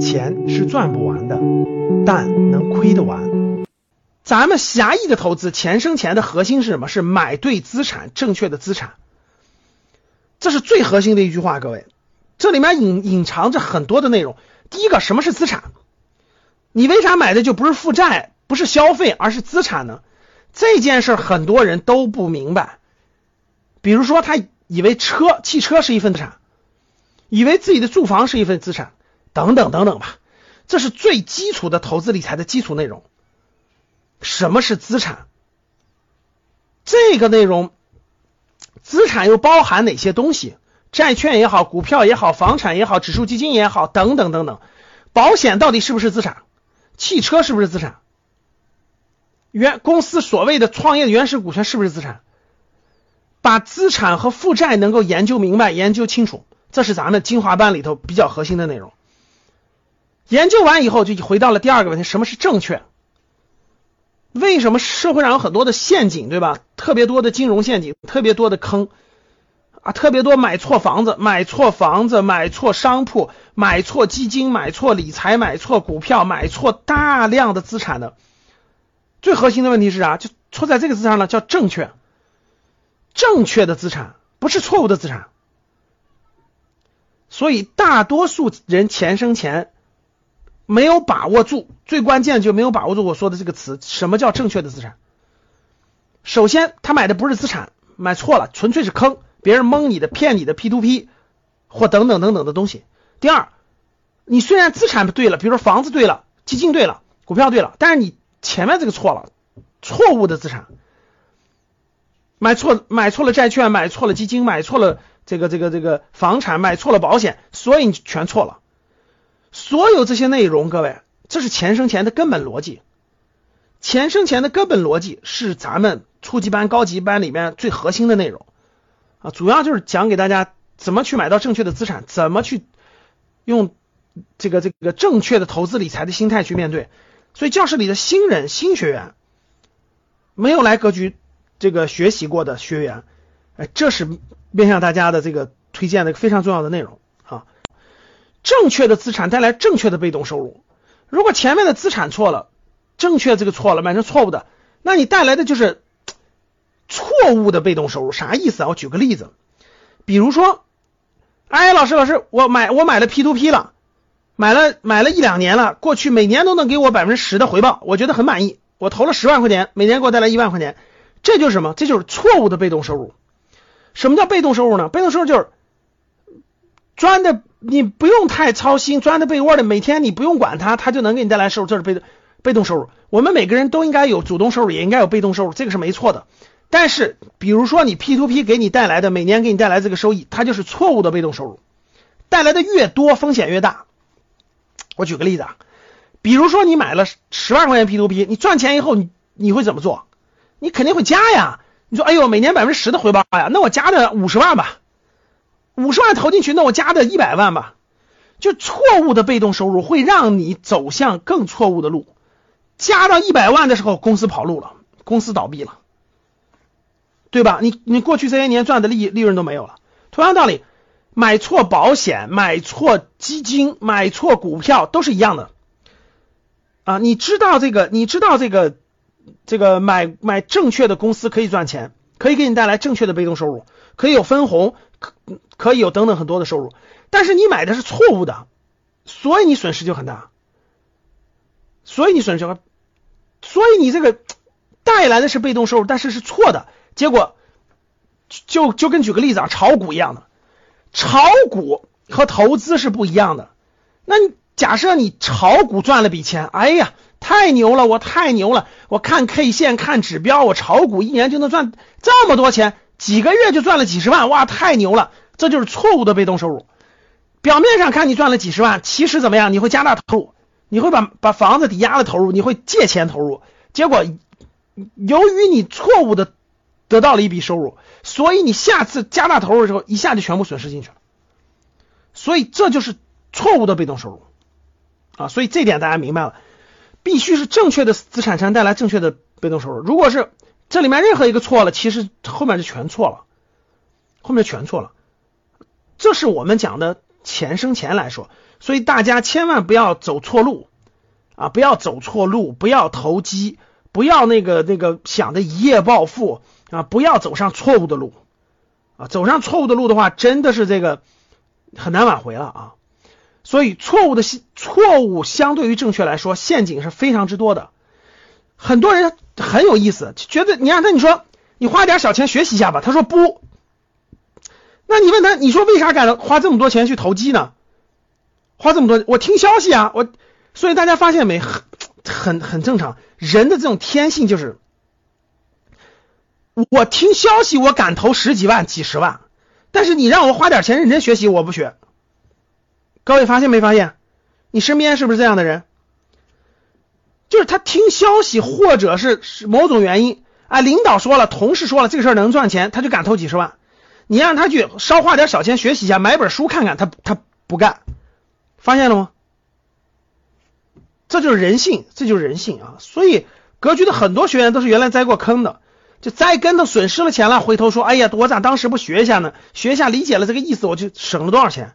钱是赚不完的，但能亏得完。咱们狭义的投资，钱生钱的核心是什么？是买对资产，正确的资产。这是最核心的一句话，各位，这里面隐隐藏着很多的内容。第一个，什么是资产？你为啥买的就不是负债，不是消费，而是资产呢？这件事很多人都不明白。比如说，他以为车、汽车是一份资产，以为自己的住房是一份资产，等等等等吧。这是最基础的投资理财的基础内容。什么是资产？这个内容。资产又包含哪些东西？债券也好，股票也好，房产也好，指数基金也好，等等等等。保险到底是不是资产？汽车是不是资产？原公司所谓的创业的原始股权是不是资产？把资产和负债能够研究明白、研究清楚，这是咱们精华班里头比较核心的内容。研究完以后，就回到了第二个问题：什么是正确？为什么社会上有很多的陷阱，对吧？特别多的金融陷阱，特别多的坑啊，特别多买错房子、买错房子、买错商铺、买错基金、买错理财、买错股票、买错大量的资产的。最核心的问题是啥？就错在这个字上了，叫正确。正确的资产不是错误的资产。所以大多数人钱生钱。没有把握住，最关键就没有把握住我说的这个词，什么叫正确的资产？首先，他买的不是资产，买错了，纯粹是坑，别人蒙你的、骗你的 P to P 或等等等等的东西。第二，你虽然资产对了，比如说房子对了，基金对了，股票对了，但是你前面这个错了，错误的资产，买错买错了债券，买错了基金，买错了这个这个这个房产，买错了保险，所以你全错了。所有这些内容，各位，这是钱生钱的根本逻辑。钱生钱的根本逻辑是咱们初级班、高级班里面最核心的内容啊，主要就是讲给大家怎么去买到正确的资产，怎么去用这个这个正确的投资理财的心态去面对。所以，教室里的新人、新学员，没有来格局这个学习过的学员，哎，这是面向大家的这个推荐的非常重要的内容啊。正确的资产带来正确的被动收入。如果前面的资产错了，正确这个错了，买成错误的，那你带来的就是错误的被动收入。啥意思啊？我举个例子，比如说，哎，老师，老师，我买我买了 P to P 了，买了买了一两年了，过去每年都能给我百分之十的回报，我觉得很满意。我投了十万块钱，每年给我带来一万块钱，这就是什么？这就是错误的被动收入。什么叫被动收入呢？被动收入就是赚的。你不用太操心，钻在被窝里，每天你不用管它，它就能给你带来收入，这是被动被动收入。我们每个人都应该有主动收入，也应该有被动收入，这个是没错的。但是，比如说你 P to P 给你带来的每年给你带来这个收益，它就是错误的被动收入，带来的越多，风险越大。我举个例子啊，比如说你买了十万块钱 P to P，你赚钱以后，你你会怎么做？你肯定会加呀。你说，哎呦，每年百分之十的回报呀，那我加的五十万吧。五十万投进去，那我加的一百万吧。就错误的被动收入会让你走向更错误的路。加到一百万的时候，公司跑路了，公司倒闭了，对吧？你你过去这些年赚的利利润都没有了。同样道理，买错保险、买错基金、买错股票都是一样的啊。你知道这个？你知道这个？这个买买正确的公司可以赚钱，可以给你带来正确的被动收入，可以有分红。可可以有等等很多的收入，但是你买的是错误的，所以你损失就很大，所以你损失，所以你这个带来的是被动收入，但是是错的，结果就就跟举个例子啊，炒股一样的，炒股和投资是不一样的。那假设你炒股赚了笔钱，哎呀，太牛了，我太牛了，我看 K 线看指标，我炒股一年就能赚这么多钱。几个月就赚了几十万，哇，太牛了！这就是错误的被动收入。表面上看你赚了几十万，其实怎么样？你会加大投入，你会把把房子抵押的投入，你会借钱投入。结果由于你错误的得到了一笔收入，所以你下次加大投入的时候，一下就全部损失进去了。所以这就是错误的被动收入啊！所以这点大家明白了，必须是正确的资产才能带来正确的被动收入。如果是这里面任何一个错了，其实后面就全错了，后面全错了。这是我们讲的钱生钱来说，所以大家千万不要走错路啊！不要走错路，不要投机，不要那个那个想着一夜暴富啊！不要走上错误的路啊！走上错误的路的话，真的是这个很难挽回了啊！所以错误的错误相对于正确来说，陷阱是非常之多的。很多人很有意思，觉得你让他你说你花点小钱学习一下吧，他说不。那你问他，你说为啥敢花这么多钱去投机呢？花这么多，我听消息啊，我所以大家发现没，很很很正常，人的这种天性就是，我听消息我敢投十几万、几十万，但是你让我花点钱认真学习，我不学。各位发现没发现？你身边是不是这样的人？就是他听消息，或者是某种原因啊，领导说了，同事说了，这个事儿能赚钱，他就敢投几十万。你让他去少花点小钱学习一下，买本书看看，他他不干，发现了吗？这就是人性，这就是人性啊！所以格局的很多学员都是原来栽过坑的，就栽跟头损失了钱了，回头说，哎呀，我咋当时不学一下呢？学一下，理解了这个意思，我就省了多少钱。